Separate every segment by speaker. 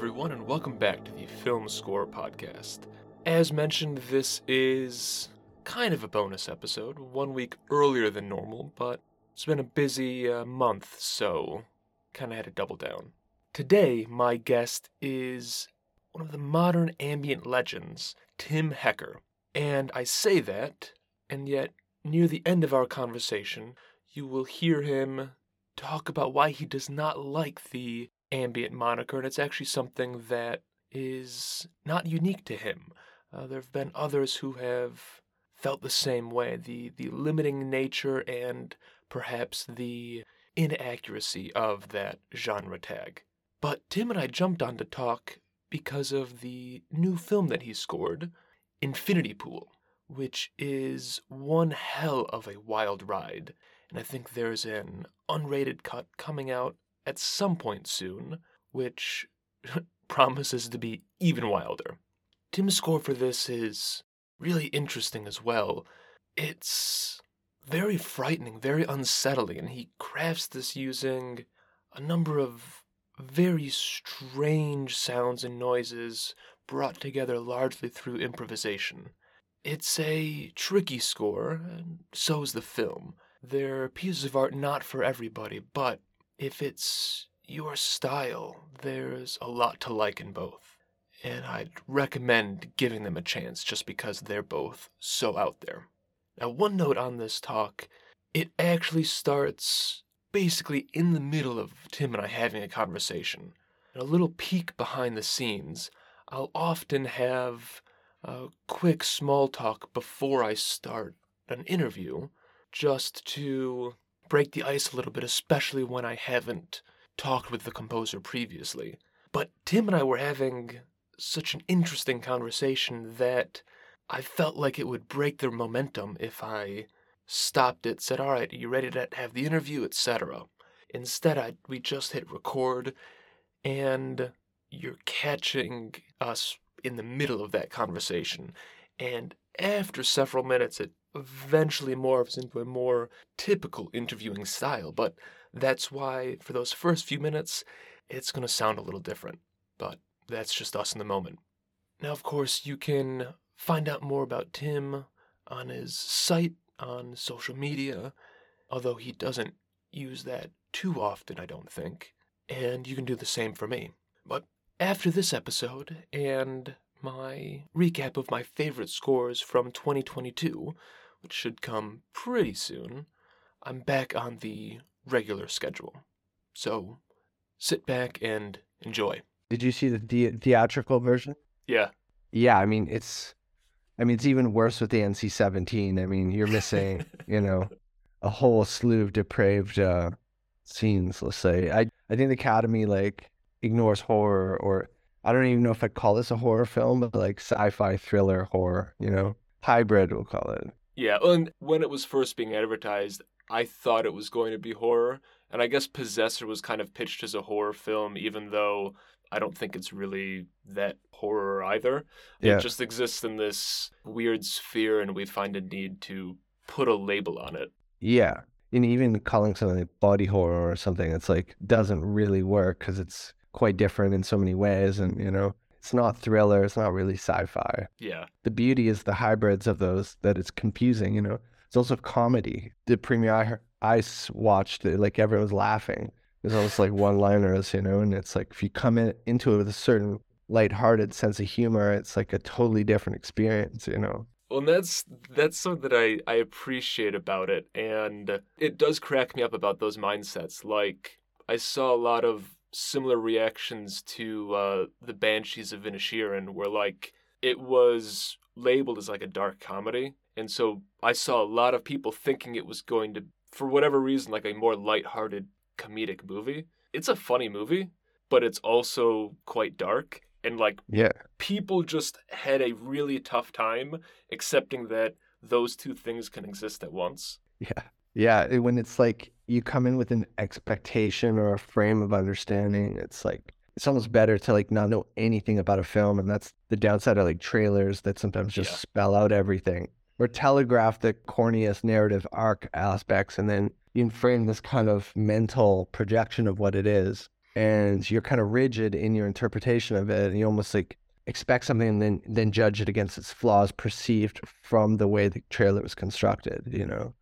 Speaker 1: Everyone, and welcome back to the Film Scorer Podcast. As mentioned, this is kind of a bonus episode, one week earlier than normal, but it's been a busy uh, month, so kind of had to double down. Today, my guest is one of the modern ambient legends, Tim Hecker. And I say that, and yet, near the end of our conversation, you will hear him talk about why he does not like the ambient moniker, and it's actually something that is not unique to him. Uh, there have been others who have felt the same way the, the limiting nature and perhaps the inaccuracy of that genre tag. But Tim and I jumped on to talk because of the new film that he scored, Infinity Pool, which is one hell of a wild ride. And I think there's an unrated cut coming out at some point soon, which promises to be even wilder. Tim's score for this is really interesting as well. It's very frightening, very unsettling, and he crafts this using a number of very strange sounds and noises brought together largely through improvisation. It's a tricky score, and so is the film. They're pieces of art not for everybody, but if it's your style, there's a lot to like in both. And I'd recommend giving them a chance just because they're both so out there. Now, one note on this talk it actually starts basically in the middle of Tim and I having a conversation. a little peek behind the scenes, I'll often have a quick small talk before I start an interview just to break the ice a little bit, especially when I haven't talked with the composer previously. But Tim and I were having such an interesting conversation that I felt like it would break their momentum if I stopped it, said, All right, are you ready to have the interview, etc. Instead, I, we just hit record, and you're catching us in the middle of that conversation. And after several minutes, it eventually morphs into a more typical interviewing style. But that's why, for those first few minutes, it's going to sound a little different. But that's just us in the moment. Now, of course, you can find out more about Tim on his site, on social media, although he doesn't use that too often, I don't think. And you can do the same for me. But after this episode and my recap of my favorite scores from 2022, which should come pretty soon, I'm back on the regular schedule. So sit back and enjoy.
Speaker 2: Did you see the, the- theatrical version?
Speaker 1: Yeah.
Speaker 2: Yeah, I mean it's, I mean it's even worse with the NC-17. I mean you're missing, you know, a whole slew of depraved uh, scenes. Let's say I I think the Academy like ignores horror, or I don't even know if I'd call this a horror film, but like sci-fi thriller horror. You know, hybrid we'll call it.
Speaker 1: Yeah, and when it was first being advertised, I thought it was going to be horror, and I guess Possessor was kind of pitched as a horror film, even though I don't think it's really that horror either.
Speaker 2: Yeah.
Speaker 1: It just exists in this weird sphere, and we find a need to put a label on it.
Speaker 2: Yeah. And even calling something body horror or something, it's like doesn't really work because it's quite different in so many ways. And, you know, it's not thriller, it's not really sci fi.
Speaker 1: Yeah.
Speaker 2: The beauty is the hybrids of those that it's confusing, you know. It's also comedy. The premiere I watched, it, like everyone was laughing. There's almost like one liners, you know, and it's like if you come in, into it with a certain lighthearted sense of humor, it's like a totally different experience, you know.
Speaker 1: Well, and that's that's something that I, I appreciate about it, and it does crack me up about those mindsets. Like I saw a lot of similar reactions to uh, the Banshees of Inisherin, where like it was labeled as like a dark comedy, and so I saw a lot of people thinking it was going to, for whatever reason, like a more lighthearted comedic movie. It's a funny movie, but it's also quite dark, and like
Speaker 2: Yeah.
Speaker 1: people just had a really tough time accepting that those two things can exist at once.
Speaker 2: Yeah. Yeah. When it's like you come in with an expectation or a frame of understanding, it's like it's almost better to like not know anything about a film. And that's the downside of like trailers that sometimes just
Speaker 1: Yeah.
Speaker 2: spell out everything or telegraph the corniest narrative arc aspects. And then you can frame this kind of mental projection of what it is. and you're kind of rigid in your interpretation of it and you almost like expect something and then then judge it against its flaws perceived from the way the trailer was constructed you know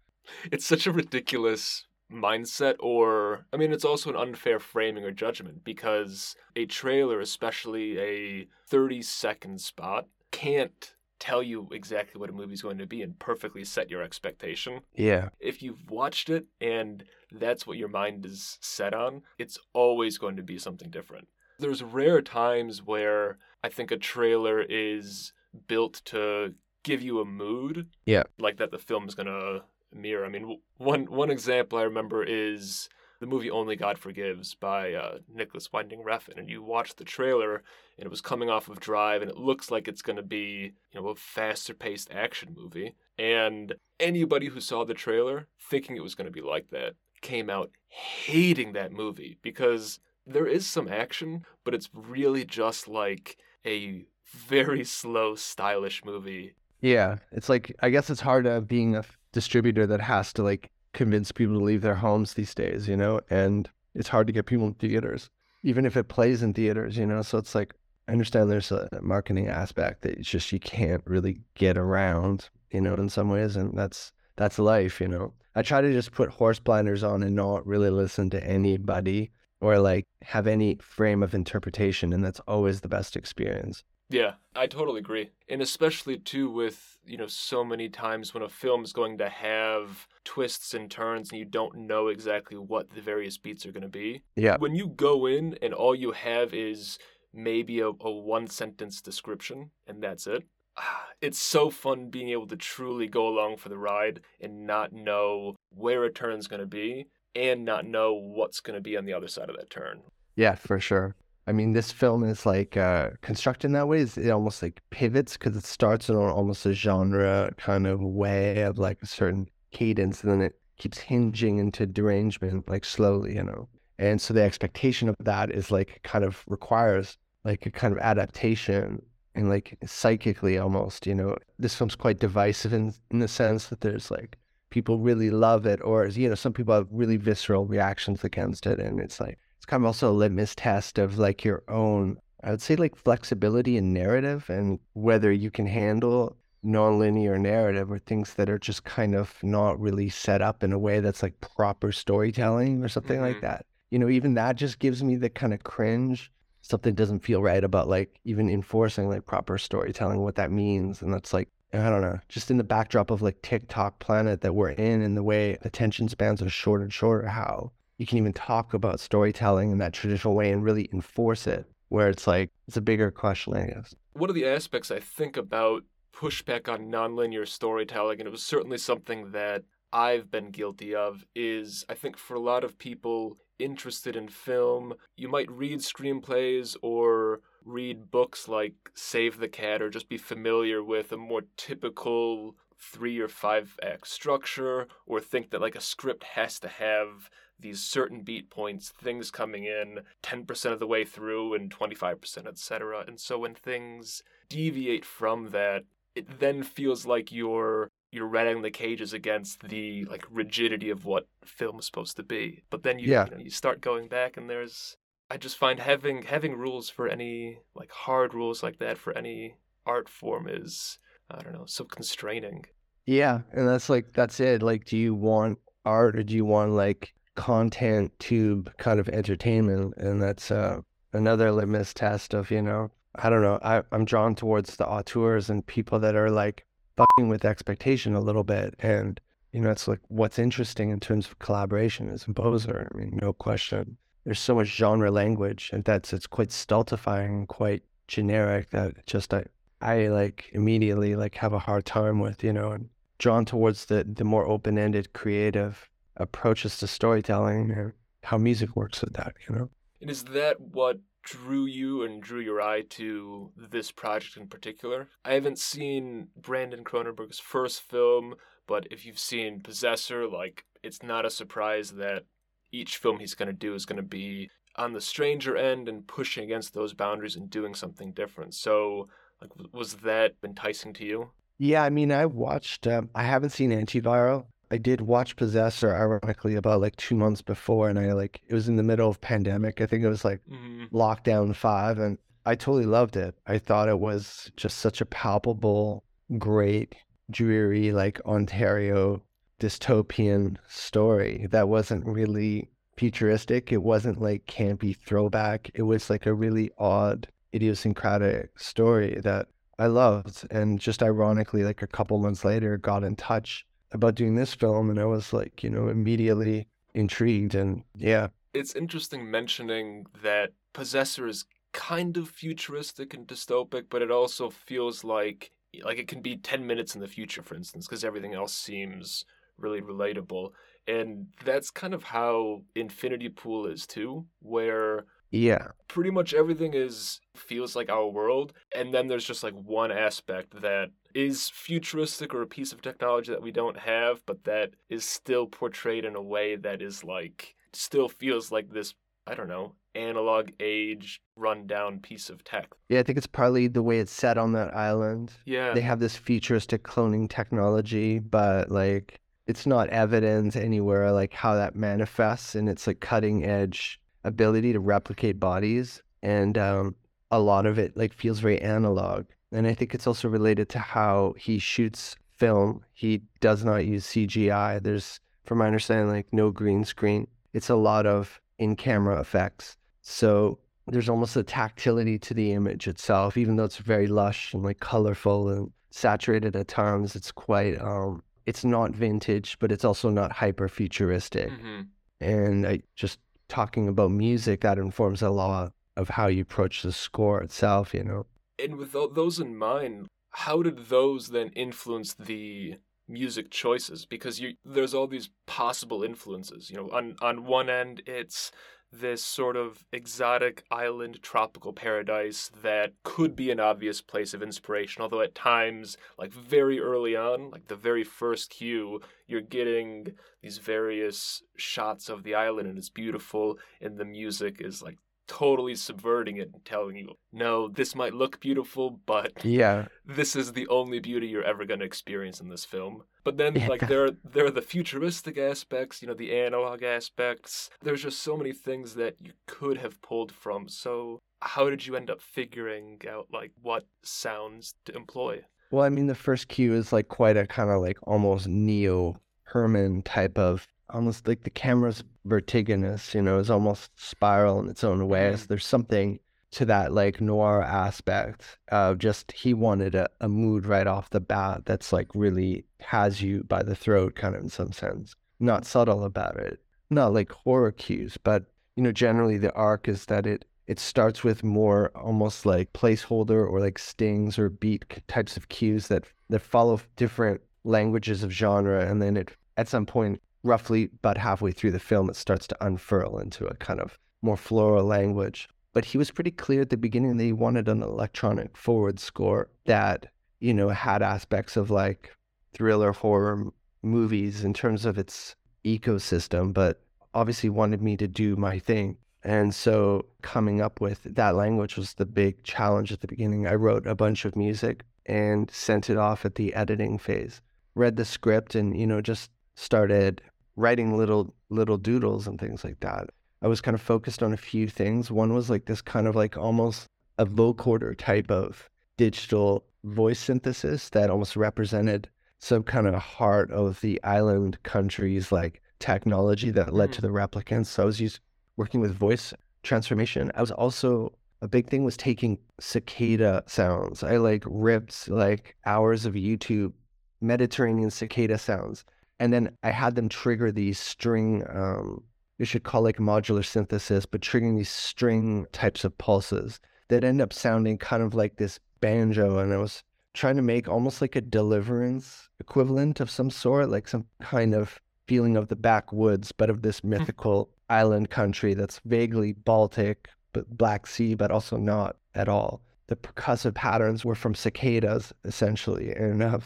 Speaker 1: It's such a ridiculous mindset, or, I mean, it's also an unfair framing or judgment because a trailer, especially a 30 second spot, can't tell you exactly what a movie's going to be and perfectly set your expectation.
Speaker 2: yeah
Speaker 1: If you've watched it and that's what your mind is set on, it's always going to be something different. There's rare times where I think a trailer is built to give you a mood.
Speaker 2: Yeah.
Speaker 1: Like that the film is going to mirror. I mean, one one example I remember is the movie Only God Forgives by uh, Nicolas Winding Refn, and you watch the trailer, and it was coming off of Drive, and it looks like it's going to be, you know, a faster paced action movie. And anybody who saw the trailer thinking it was going to be like that came out hating that movie because there is some action, but it's really just like a very slow, stylish movie.
Speaker 2: Yeah, it's like I guess it's hard uh, being a distributor that has to like convince people to leave their homes these days, you know, and it's hard to get people in theaters, even if it plays in theaters, you know. So it's like I understand there's a marketing aspect that it's just you can't really get around, you know, in some ways, and that's that's life, you know. I try to just put horse blinders on and not really listen to anybody or like have any frame of interpretation, and that's always the best experience.
Speaker 1: Yeah, I totally agree. And especially too with, you know, so many times when a film is going to have twists and turns and you don't know exactly what the various beats are going to be.
Speaker 2: Yeah,
Speaker 1: When you go in and all you have is maybe a, a one sentence description and that's it. It's so fun being able to truly go along for the ride and not know where a turn's going to be and not know what's going to be on the other side of that turn.
Speaker 2: Yeah, for sure. I mean, this film is like uh, constructed in that way. It almost like pivots because it starts in almost a genre kind of way of like a certain cadence, and then it keeps hinging into derangement, like slowly, you know. And so the expectation of that is like kind of requires like a kind of adaptation and like psychically almost, you know. This film's quite divisive in in the sense that there's like people really love it, or you know, some people have really visceral reactions against it, and it's like it's kind of also a litmus test of like your own, I would say like flexibility in narrative and whether you can handle nonlinear narrative or things that are just kind of not really set up in a way that's like proper storytelling or something like
Speaker 1: Mhm.
Speaker 2: that. You know, even that just gives me the kind of cringe. Something doesn't feel right about like even enforcing like proper storytelling, what that means. And that's like, I don't know, just in the backdrop of like TikTok planet that we're in and the way attention spans are shorter and shorter, how you can even talk about storytelling in that traditional way and really enforce it, where it's like, it's a bigger question, I guess.
Speaker 1: one of the aspects I think about pushback on nonlinear storytelling, and it was certainly something that I've been guilty of, is I think for a lot of people interested in film, you might read screenplays or read books like Save the Cat or just be familiar with a more typical three or five act structure or think that like a script has to have these certain beat points, things coming in 10% of the way through and 25%, etc. And so when things deviate from that, it then feels like you're you're rattling the cages against the like rigidity of what film is supposed to be. But then you,
Speaker 2: Yeah.
Speaker 1: you know you start going back and there's I just find having having rules for any like hard rules like that for any art form is I don't know, so constraining.
Speaker 2: Yeah, and that's like that's it. Like, do you want art or do you want like content tube kind of entertainment? And that's uh, another litmus test of you know I don't know. I I'm drawn towards the auteurs and people that are like fucking with expectation a little bit, and you know it's like what's interesting in terms of collaboration is Composer. I mean, no question. There's so much genre language, and that's it's quite stultifying, quite generic that just I I like immediately like have a hard time with, you know, and drawn towards the the more open-ended creative approaches to storytelling and how music works with that, you know.
Speaker 1: And is that what drew you and drew your eye to this project in particular? I haven't seen Brandon Cronenberg's first film, but if you've seen Possessor, like it's not a surprise that each film he's going to do is going to be on the stranger end and pushing against those boundaries and doing something different. So, like, was that enticing to you?
Speaker 2: Yeah, I mean, I watched. Um, I haven't seen Antiviral. I did watch Possessor, ironically, about like two months before, and I like it was in the middle of pandemic. I think it was like
Speaker 1: Mhm.
Speaker 2: lockdown five, and I totally loved it. I thought it was just such a palpable, great, dreary, like Ontario dystopian story that wasn't really futuristic. It wasn't like campy throwback. It was like a really odd, idiosyncratic story that I loved. And just ironically, like a couple months later, got in touch about doing this film, and I was like, you know, immediately intrigued. And yeah,
Speaker 1: It's interesting mentioning that Possessor is kind of futuristic and dystopic, but it also feels like like it can be 10 minutes in the future for instance because everything else seems really relatable. And that's kind of how Infinity Pool is too, where
Speaker 2: yeah,
Speaker 1: pretty much everything is feels like our world and then there's just like one aspect that is futuristic or a piece of technology that we don't have but that is still portrayed in a way that is like still feels like this i don't know analog age rundown piece of tech
Speaker 2: yeah. I think it's partly the way it's set on that island.
Speaker 1: yeah
Speaker 2: they have this futuristic cloning technology, but like it's not evident anywhere like how that manifests and its like cutting edge ability to replicate bodies. And um, a lot of it like feels very analog. And I think it's also related to how he shoots film. He does not use CGI. There's, from my understanding, like no green screen. It's a lot of in camera effects. So there's almost a tactility to the image itself, even though it's very lush and like colorful and saturated at times. It's quite um it's not vintage, but it's also not hyper futuristic.
Speaker 1: hmm
Speaker 2: And I just talking about music, that informs a lot of how you approach the score itself, you know.
Speaker 1: And with tho- those in mind how did those then influence the music choices? Because you there's all these possible influences you know on on one end it's this sort of exotic island tropical paradise that could be an obvious place of inspiration although at times like very early on like the very first cue you're getting these various shots of the island and it's beautiful and the music is like totally subverting it and telling you no this might look beautiful but
Speaker 2: Yeah.
Speaker 1: this is the only beauty you're ever going to experience in this film. But then,
Speaker 2: Yeah.
Speaker 1: like, there are, there are the futuristic aspects, you know, the analog aspects. There's just so many things that you could have pulled from. So, how did you end up figuring out, like, what sounds to employ?
Speaker 2: Well, I mean, the first cue is like quite a kind of like almost neo Herrmann type of almost like the camera's vertiginous, you know, is almost spiral in its own way.
Speaker 1: Mhm.
Speaker 2: So there's something to that like noir aspect of just he wanted a, a mood right off the bat that's like really has you by the throat, kind of in some sense. Not subtle about it. Not like horror cues, but you know, generally the arc is that it it starts with more almost like placeholder or like stings or beat types of cues that that follow different languages of genre and then it at some point roughly about halfway through the film it starts to unfurl into a kind of more floral language but he was pretty clear at the beginning that he wanted an electronic forward score that you know had aspects of like thriller horror movies in terms of its ecosystem but obviously wanted me to do my thing and so coming up with that language was the big challenge at the beginning. I wrote a bunch of music and sent it off at the editing phase. Read the script and, you know, just started writing little little doodles and things like that. I was kind of focused on a few things. One was like this kind of like almost a vocoder type of digital voice synthesis that almost represented some kind of heart of the island country's like technology that led
Speaker 1: Mhm.
Speaker 2: to the replicants. So I was used working with voice transformation. I was also a big thing was taking cicada sounds. I like ripped like hours of YouTube Mediterranean cicada sounds, and then I had them trigger these string. Um, you should call like modular synthesis, but triggering these string types of pulses that end up sounding kind of like this banjo. And I was trying to make almost like a deliverance equivalent of some sort, like some kind of feeling of the backwoods, but of this mythical island country that's vaguely Baltic, but Black Sea, but also not at all. The percussive patterns were from cicadas, essentially, and uh,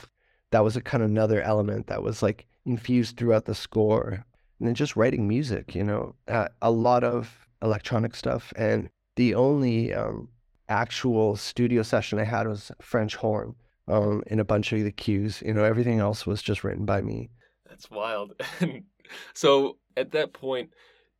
Speaker 2: that was a kind of another element that was like infused throughout the score. And then just writing music, you know, uh, a lot of electronic stuff. And the only um, actual studio session I had was French horn um, in a bunch of the cues. You know, everything else was just written by me.
Speaker 1: That's wild. so at that point,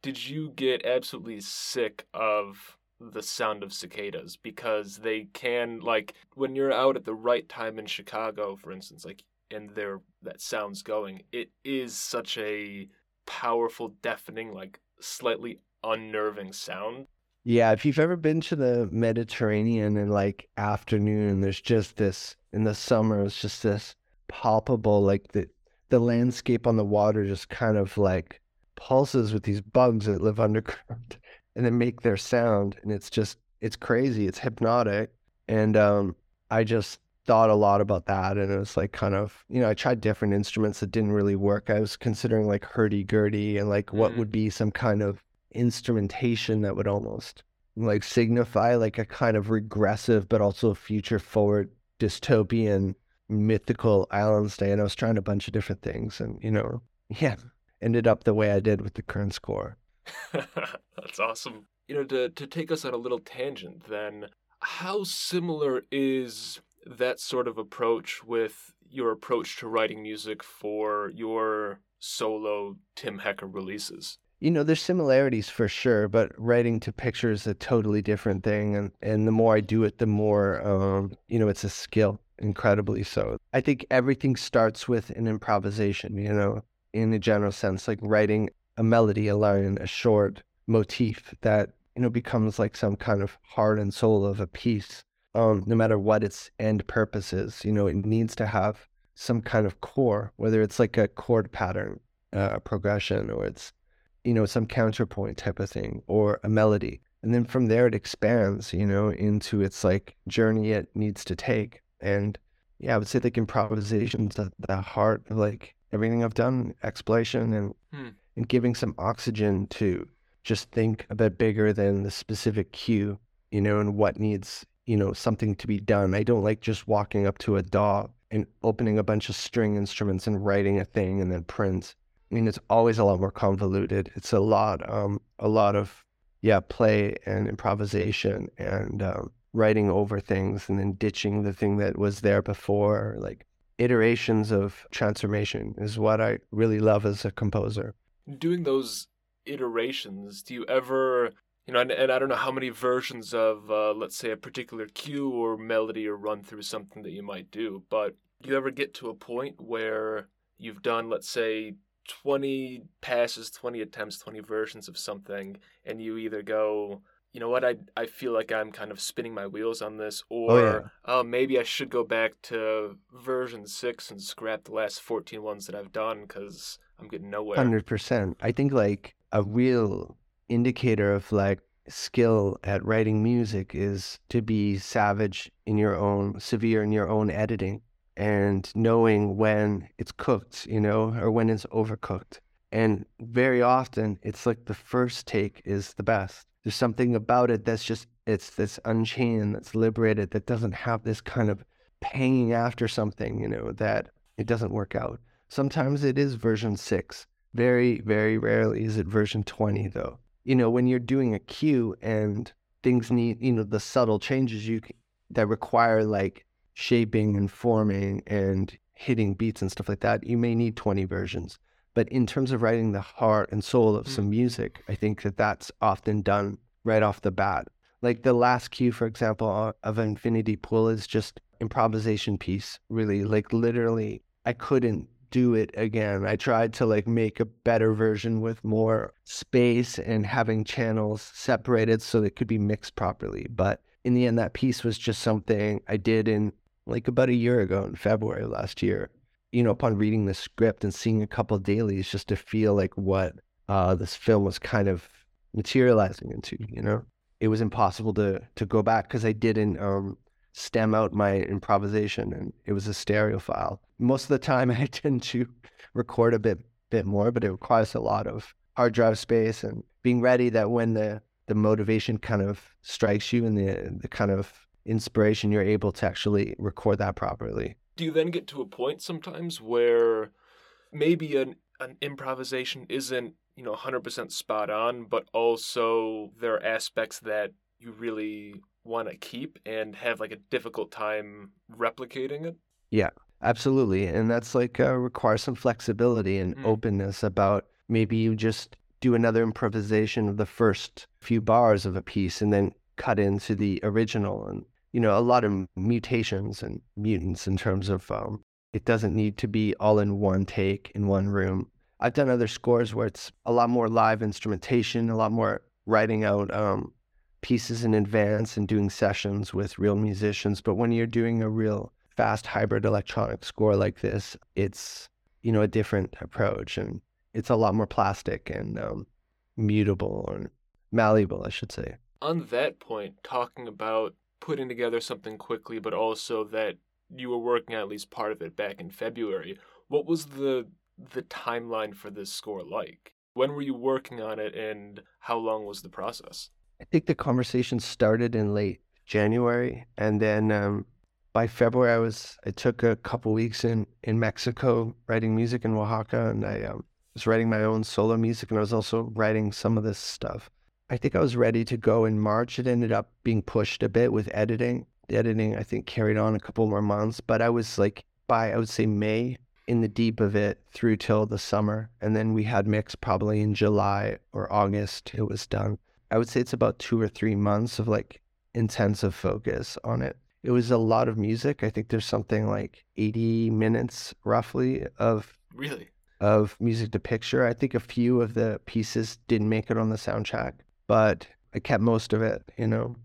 Speaker 1: did you get absolutely sick of the sound of cicadas because they can like when you're out at the right time in Chicago, for instance, like and there that sound's going, it is such a powerful, deafening, like slightly unnerving sound.
Speaker 2: Yeah, if you've ever been to the Mediterranean in like afternoon, there's just this in the summer, it's just this palpable like the the landscape on the water just kind of like pulses with these bugs that live underground and then make their sound and it's just it's crazy it's hypnotic and um i just thought a lot about that and it was like kind of you know i tried different instruments that didn't really work i was considering like hurdy-gurdy and like what
Speaker 1: Mm.
Speaker 2: would be some kind of instrumentation that would almost like signify like a kind of regressive but also future forward dystopian mythical island stay and i was trying a bunch of different things and you know yeah ended up the way i did with the current score
Speaker 1: That's awesome. You know, to to take us on a little tangent, then, how similar is that sort of approach with your approach to writing music for your solo Tim Hecker releases?
Speaker 2: you know there's similarities for sure but writing to picture is a totally different thing and and the more i do it the more um you know it's a skill incredibly so i think everything starts with an improvisation you know in a general sense like writing a melody a line a short motif that you know becomes like some kind of heart and soul of a piece um no matter what its end purpose is you know it needs to have some kind of core whether it's like a chord pattern uh, progression or it's you know, some counterpoint type of thing or a melody. And then from there it expands, you know, into its like journey it needs to take. And yeah, I would say like improvisation's at the heart of like everything I've done, exploration and
Speaker 1: Hmm.
Speaker 2: and giving some oxygen to just think a bit bigger than the specific cue, you know, and what needs, you know, something to be done. I don't like just walking up to a DAW and opening a bunch of string instruments and writing a thing and then print. I mean, it's always a lot more convoluted. It's a lot, um, a lot of, yeah, play and improvisation and um, writing over things and then ditching the thing that was there before. Like iterations of transformation is what I really love as a composer.
Speaker 1: Doing those iterations, do you ever, you know, and, and I don't know how many versions of, uh, let's say, a particular cue or melody or run through something that you might do, but do you ever get to a point where you've done, let's say, 20 passes, 20 attempts, 20 versions of something, and you either go, you know what, I, I feel like I'm kind of spinning my wheels on this, oh, or oh, maybe I should go back to version 6 and scrap the last 14 ones that I've done because I'm getting nowhere.
Speaker 2: Hundred percent. I think like a real indicator of like skill at writing music is to be savage in your own, severe in your own editing, and knowing when it's cooked, you know, or when it's overcooked. And very often, it's like the first take is the best. There's something about it that's just it's this unchained, that's liberated, that doesn't have this kind of panging after something, you know, that it doesn't work out. Sometimes it is version six. Very, very rarely is it version 20, though. You know, when you're doing a cue and things need, you know, the subtle changes you c- that require like shaping and forming and hitting beats and stuff like that, you may need 20 versions. But in terms of writing the heart and soul of
Speaker 1: Mm.
Speaker 2: some music, I think that that's often done right off the bat. Like the last cue, for example, of Infinity Pool is just improvisation piece, really. Like literally, I couldn't do it again. I tried to like make a better version with more space and having channels separated so they could be mixed properly. But in the end, that piece was just something I did in like about a year ago in February last year. You know, upon reading the script and seeing a couple dailies just to feel like what uh, this film was kind of materializing into, you know? It was impossible to to go back because I didn't um, stem out my improvisation and it was a stereo file. Most of the time I tend to record a bit bit more, but it requires a lot of hard drive space and being ready that when the the motivation kind of strikes you and the the kind of inspiration you're able to actually record that properly.
Speaker 1: Do you then get to a point sometimes where maybe an an improvisation isn't, you know, 100% spot on, but also there are aspects that you really want to keep and have like a difficult time replicating it?
Speaker 2: Yeah, absolutely. And that's like uh, requires some flexibility and
Speaker 1: Mm.
Speaker 2: openness about maybe you just do another improvisation of the first few bars of a piece and then cut into the original and you know a lot of mutations and mutants in terms of um, it doesn't need to be all in one take in one room i've done other scores where it's a lot more live instrumentation a lot more writing out um, pieces in advance and doing sessions with real musicians but when you're doing a real fast hybrid electronic score like this it's you know a different approach and it's a lot more plastic and um, mutable and malleable, I should say.
Speaker 1: On that point, talking about putting together something quickly, but also that you were working at least part of it back in February. What was the the timeline for this score like? When were you working on it, and how long was the process?
Speaker 2: I think the conversation started in late January, and then um, by February, I was I took a couple weeks in in Mexico writing music in Oaxaca, and I um, was writing my own solo music, and I was also writing some of this stuff. I think I was ready to go in March. It ended up being pushed a bit with editing. The editing, I think, carried on a couple more months, but I was like by I would say May in the deep of it through till the summer, and then we had mix probably in July or August. It was done. I would say it's about two or three months of like intensive focus on it. It was a lot of music. I think there's something like 80 minutes roughly of
Speaker 1: Really?
Speaker 2: of music to picture. I think a few of the pieces didn't make it on the soundtrack, but I kept most of it, you know.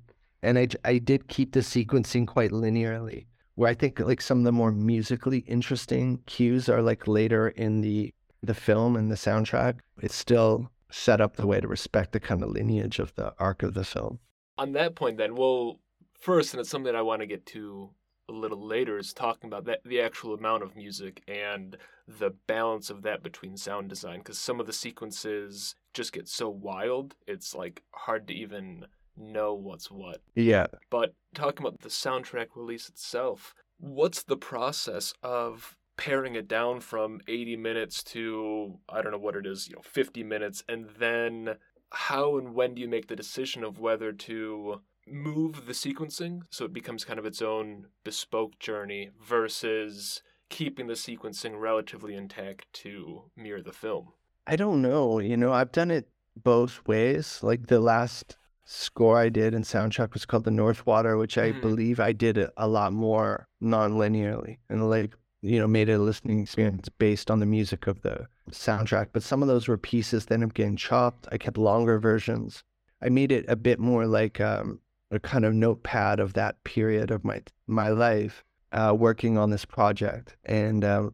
Speaker 2: And I, I did keep the sequencing quite linearly, where I think like some of the more musically interesting cues are like later in the the film and the soundtrack. It's still set up the way to respect the kind of lineage of the arc of the film.
Speaker 1: On that point, then, well, first, and it's something that I want to get to a little later, is talking about that the actual amount of music and the balance of that between sound design, because some of the sequences just get so wild, it's like hard to even know what's what.
Speaker 2: Yeah.
Speaker 1: But talking about the soundtrack release itself, what's the process of paring it down from 80 minutes to I don't know what it is, you know, 50 minutes and then how and when do you make the decision of whether to move the sequencing so it becomes kind of its own bespoke journey versus keeping the sequencing relatively intact to mirror the film?
Speaker 2: I don't know. You know, I've done it both ways. Like the last score I did in soundtrack was called The North Water, which I
Speaker 1: Mhm.
Speaker 2: believe I did it a lot more non-linearly and like, you know, made it a listening experience based on the music of the soundtrack. But some of those were pieces that ended up getting chopped. I kept longer versions. I made it a bit more like um, a kind of notepad of that period of my my life uh, working on this project. And um,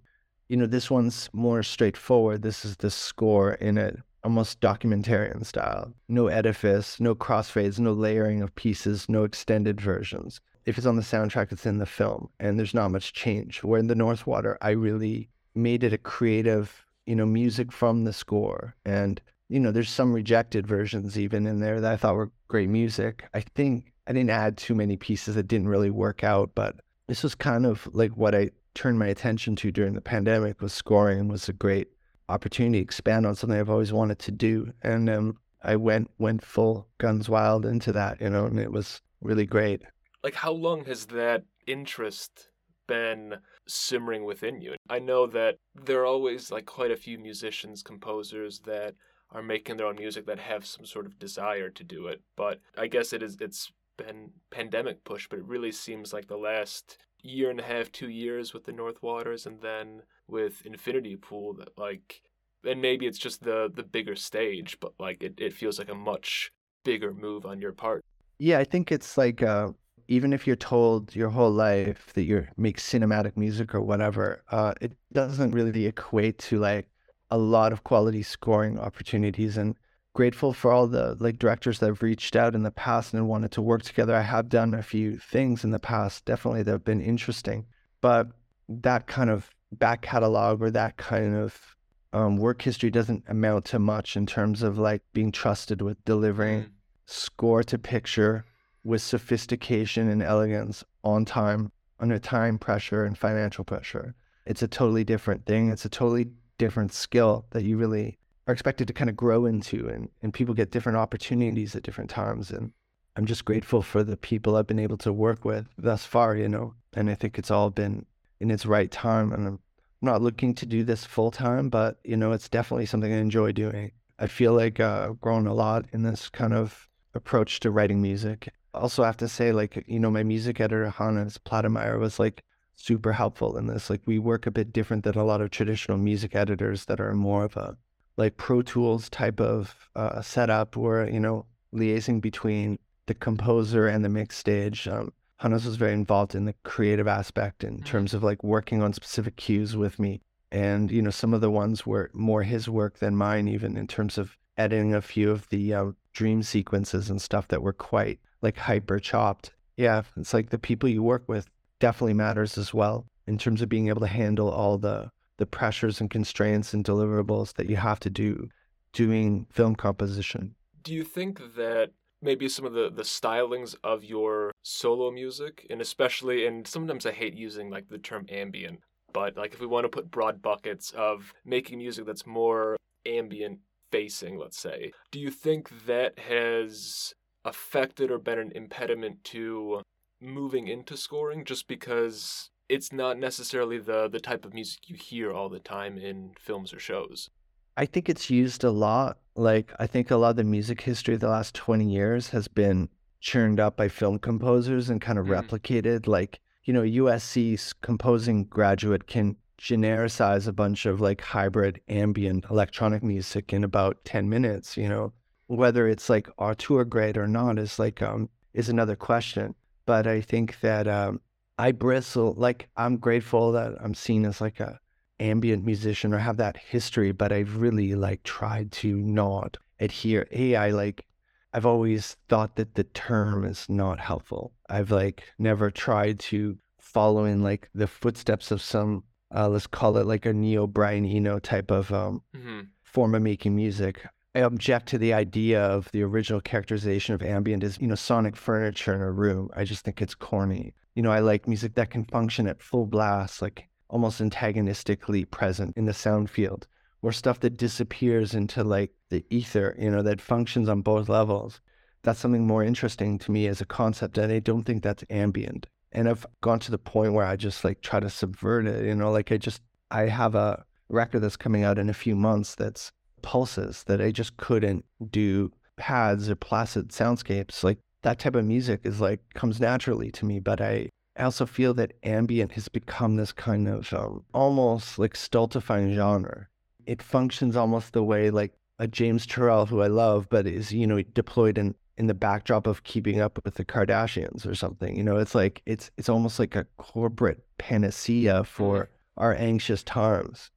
Speaker 2: you know, this one's more straightforward. This is the score in it, almost documentarian style. No edifice, no crossfades, no layering of pieces, no extended versions. If it's on the soundtrack, it's in the film, and there's not much change. Where in the North Water, I really made it a creative, you know, music from the score. And, you know, there's some rejected versions even in there that I thought were great music. I think I didn't add too many pieces that didn't really work out, but this was kind of like what I turned my attention to during the pandemic was scoring and was a great opportunity to expand on something I've always wanted to do. And um, I went went full guns wild into that, you know, and it was really great.
Speaker 1: like how long has that interest been simmering within you i know that there are always like quite a few musicians composers that are making their own music that have some sort of desire to do it. But i guess it is it's been pandemic push but it really seems like the last year and a half two years with the north waters and then with infinity pool that like and maybe it's just the the bigger stage but like it, it feels like a much bigger move on your part.
Speaker 2: Yeah, I think it's like uh, even if you're told your whole life that you make cinematic music or whatever, uh, it doesn't really equate to like a lot of quality scoring opportunities. And grateful for all the like directors that have reached out in the past and wanted to work together. I have done a few things in the past, definitely that have been interesting, but that kind of back catalog or that kind of um, work history doesn't amount to much in terms of like being trusted with delivering
Speaker 1: Mm.
Speaker 2: score to picture with sophistication and elegance on time, under time pressure and financial pressure. It's a totally different thing. It's a totally different skill that you really are expected to kind of grow into, and, and people get different opportunities at different times. And I'm just grateful for the people I've been able to work with thus far, you know, and I think it's all been in its right time. And I'm not looking to do this full time, but you know, it's definitely something I enjoy doing. I feel like uh, I've grown a lot in this kind of approach to writing music. Also, I have to say, like, you know, my music editor, Hannes Plattemeyer, was like super helpful in this. Like, we work a bit different than a lot of traditional music editors that are more of a like Pro Tools type of uh, setup where, you know, liaising between the composer and the mix stage. Um, Hannes was very involved in the creative aspect in mm-hmm. terms of like working on specific cues with me. And, you know, some of the ones were more his work than mine, even in terms of editing a few of the um, dream sequences and stuff that were quite like hyper chopped. Yeah, it's like the people you work with definitely matters as well in terms of being able to handle all the the pressures and constraints and deliverables that you have to do doing film composition.
Speaker 1: Do you think that maybe some of the the stylings of your solo music and especially and sometimes I hate using like the term ambient, but like if we want to put broad buckets of making music that's more ambient facing, let's say, do you think that has affected or been an impediment to moving into scoring just because it's not necessarily the the type of music you hear all the time in films or shows.
Speaker 2: I think it's used a lot. Like I think a lot of the music history of the last 20 years has been churned up by film composers and kind of mm. replicated like, you know, USC's composing graduate can genericize a bunch of like hybrid ambient electronic music in about 10 minutes, you know. Whether it's like auteur grade or not is like um is another question. But I think that um I bristle like I'm grateful that I'm seen as like a ambient musician or have that history, but I've really like tried to not adhere. Hey, I like I've always thought that the term is not helpful. I've like never tried to follow in like the footsteps of some uh, let's call it like a neo Brian Eno type of um, mm-hmm. form of making music. I object to the idea of the original characterization of ambient as, you know, sonic furniture in a room. I just think it's corny. You know, I like music that can function at full blast, like almost antagonistically present in the sound field, or stuff that disappears into like the ether, you know, that functions on both levels. That's something more interesting to me as a concept. And I don't think that's ambient. And I've gone to the point where I just like try to subvert it, you know, like I just, I have a record that's coming out in a few months that's pulses that I just couldn't do pads or placid soundscapes. Like that type of music is like comes naturally to me, but I I also feel that ambient has become this kind of um, almost like stultifying genre. It functions almost the way like a James Turrell, who I love, but is you know deployed in in the backdrop of keeping up with the Kardashians or something. You know, it's like it's it's almost like a corporate panacea for mm-hmm. our anxious times.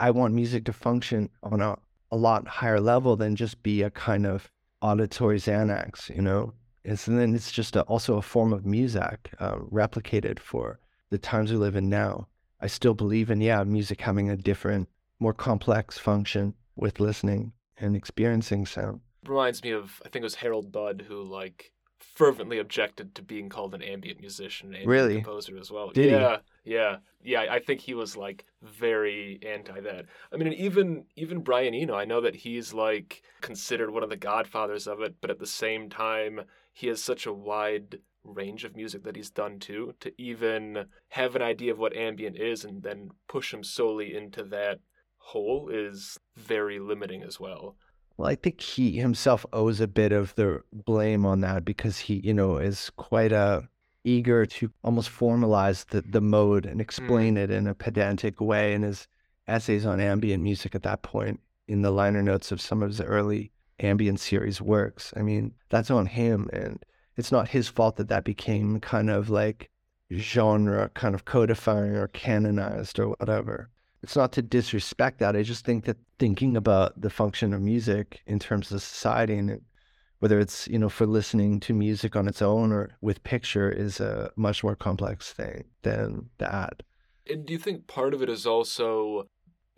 Speaker 2: I want music to function on a a lot higher level than just be a kind of auditory Xanax, you know? And so then it's just a, also a form of music uh, replicated for the times we live in now. I still believe in, yeah, music having a different, more complex function with listening and experiencing sound.
Speaker 1: Reminds me of, I think it was Harold Budd who, like, fervently objected to being called an ambient musician, ambient
Speaker 2: really?
Speaker 1: composer as well.
Speaker 2: Did
Speaker 1: yeah, he? yeah, yeah. I think he was like very anti that. I mean, even even Brian Eno, I know that he's like considered one of the godfathers of it, but at the same time, he has such a wide range of music that he's done too. To even have an idea of what ambient is and then push him solely into that hole is very limiting as well.
Speaker 2: Well, I think he himself owes a bit of the blame on that because he, you know, is quite uh, eager to almost formalize the, the mode and explain mm. it in a pedantic way in his essays on ambient music at that point in the liner notes of some of his early ambient series works. I mean, that's on him. And it's not his fault that that became kind of like genre kind of codifying or canonized or whatever it's not to disrespect that. I just think that thinking about the function of music in terms of society and whether it's you know for listening to music on its own or with picture is a much more complex thing than that.
Speaker 1: And do you think part of it is also,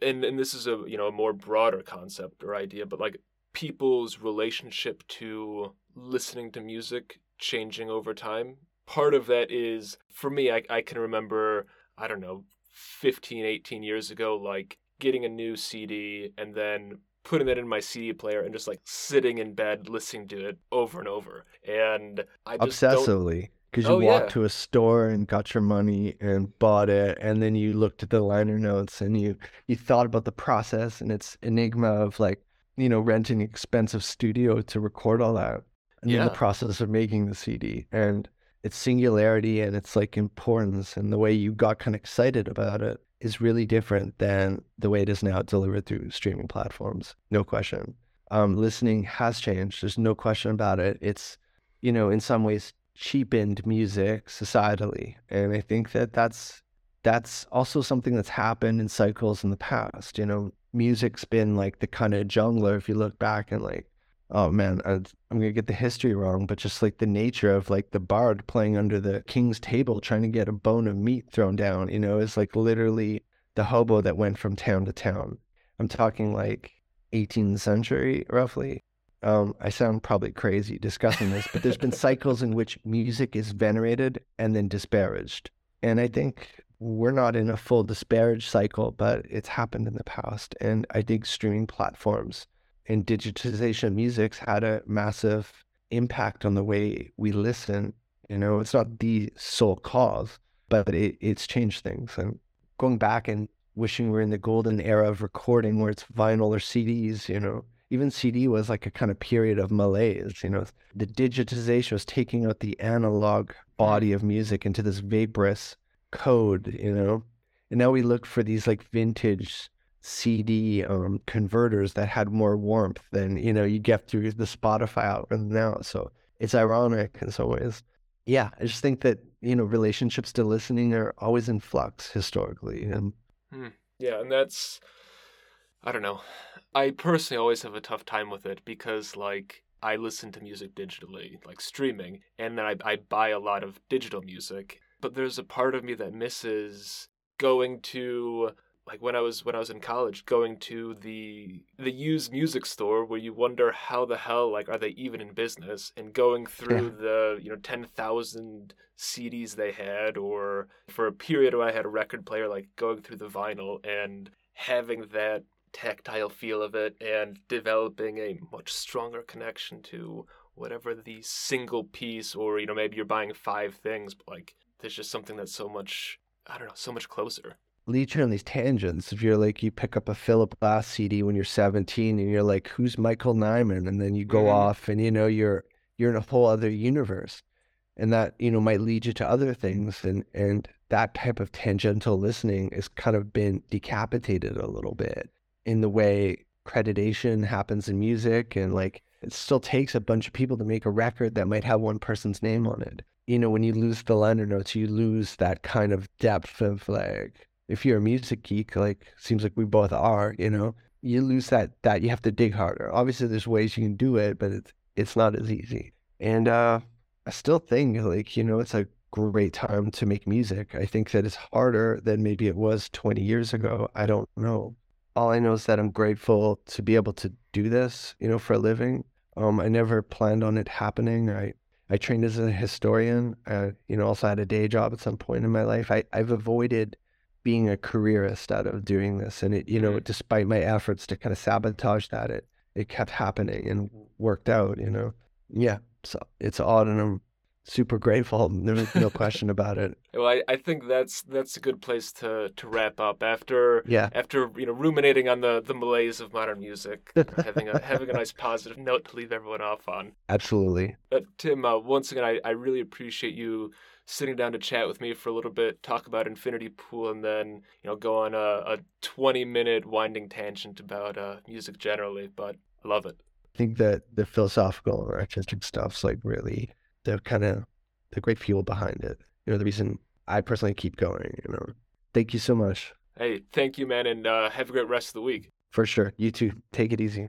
Speaker 1: and and this is a you know a more broader concept or idea, but like people's relationship to listening to music changing over time. Part of that is for me, I, I can remember I don't know 15, 18 years ago, like getting a new CD and then putting that in my CD player and just like sitting in bed listening to it over and over. And I
Speaker 2: just obsessively. because you
Speaker 1: Oh,
Speaker 2: walked
Speaker 1: yeah.
Speaker 2: to a store and got your money and bought it, and then you looked at the liner notes and you you thought about the process and its enigma of like you know renting expensive studio to record all that, and then the process of making the CD and its singularity and its like importance and the way you got kind of excited about it is really different than the way it is now delivered through streaming platforms. No question. Um, listening has changed. There's no question about it. It's, you know, in some ways cheapened music societally, and I think that that's that's also something that's happened in cycles in the past. You know, music's been like the kind of jongleur. If you look back and like, oh man, I, I'm gonna get the history wrong, but just like the nature of like the bard playing under the king's table trying to get a bone of meat thrown down. You know, is like literally the hobo that went from town to town. I'm talking like 18th century, roughly. Um, I sound probably crazy discussing this, but there's been cycles in which music is venerated and then disparaged. And I think we're not in a full disparage cycle, but it's happened in the past. And I think streaming platforms and digitization of music's had a massive impact on the way we listen. You know, it's not the sole cause, but it, it's changed things. And going back and wishing we're in the golden era of recording where it's vinyl or CDs, you know, even CD was like a kind of period of malaise, you know. The digitization was taking out the analog body of music into this vaporous code, you know. And now we look for these like vintage CD um, converters that had more warmth than, you know, you get through the Spotify algorithm now. So it's ironic in some ways. Yeah, I just think that, you know, relationships to listening are always in flux historically. And
Speaker 1: Yeah, and that's I don't know. I personally always have a tough time with it because like I listen to music digitally, like streaming, and then I I buy a lot of digital music. But there's a part of me that misses going to like when I was when I was in college, going to the the used music store where you wonder how the hell like are they even in business and going through the you know ten thousand CDs they had or for a period where I had a record player like going through the vinyl and having that tactile feel of it and developing a much stronger connection to whatever the single piece or you know maybe you're buying five things but like there's just something that's so much I don't know so much closer.
Speaker 2: Lead you on these tangents. If you're like, you pick up a Philip Glass CD when you're 17 and you're like, who's Michael Nyman? And then you go
Speaker 1: Mhm.
Speaker 2: off and, you know, you're, you're in a whole other universe. And that, you know, might lead you to other things. And, and that type of tangential listening has kind of been decapitated a little bit in the way creditation happens in music. And like, it still takes a bunch of people to make a record that might have one person's name on it. You know, when you lose the liner notes, you lose that kind of depth of like, if you're a music geek, like seems like we both are, you know, you lose that that you have to dig harder. Obviously there's ways you can do it, but it's it's not as easy. And uh I still think like, you know, it's a great time to make music. I think that it's harder than maybe it was 20 years ago. I don't know. All I know is that I'm grateful to be able to do this, you know, for a living. Um, I never planned on it happening. I I trained as a historian. I, you know, also had a day job at some point in my life. I, I've avoided being a careerist out of doing this. And it, you know,
Speaker 1: Mhm.
Speaker 2: despite my efforts to kind of sabotage that, it it kept happening and worked out, you know. Yeah. So it's odd and I'm super grateful. There's no question about it.
Speaker 1: Well, I, I think that's that's a good place to, to wrap up after
Speaker 2: Yeah.
Speaker 1: after you know ruminating on the, the malaise of modern music, having a having a nice positive note to leave everyone off on.
Speaker 2: Absolutely.
Speaker 1: Uh, Tim, uh, once again, I, I really appreciate you sitting down to chat with me for a little bit, talk about Infinity Pool, and then you know go on a, a twenty minute winding tangent about uh, music generally. But I love it.
Speaker 2: I think that the philosophical or artistic stuff's like really the kind of the great fuel behind it. You know, the reason I personally keep going, you know. Thank you so much.
Speaker 1: Hey, thank you, man, and uh, have a great rest of the week.
Speaker 2: For sure. You too. Take it easy.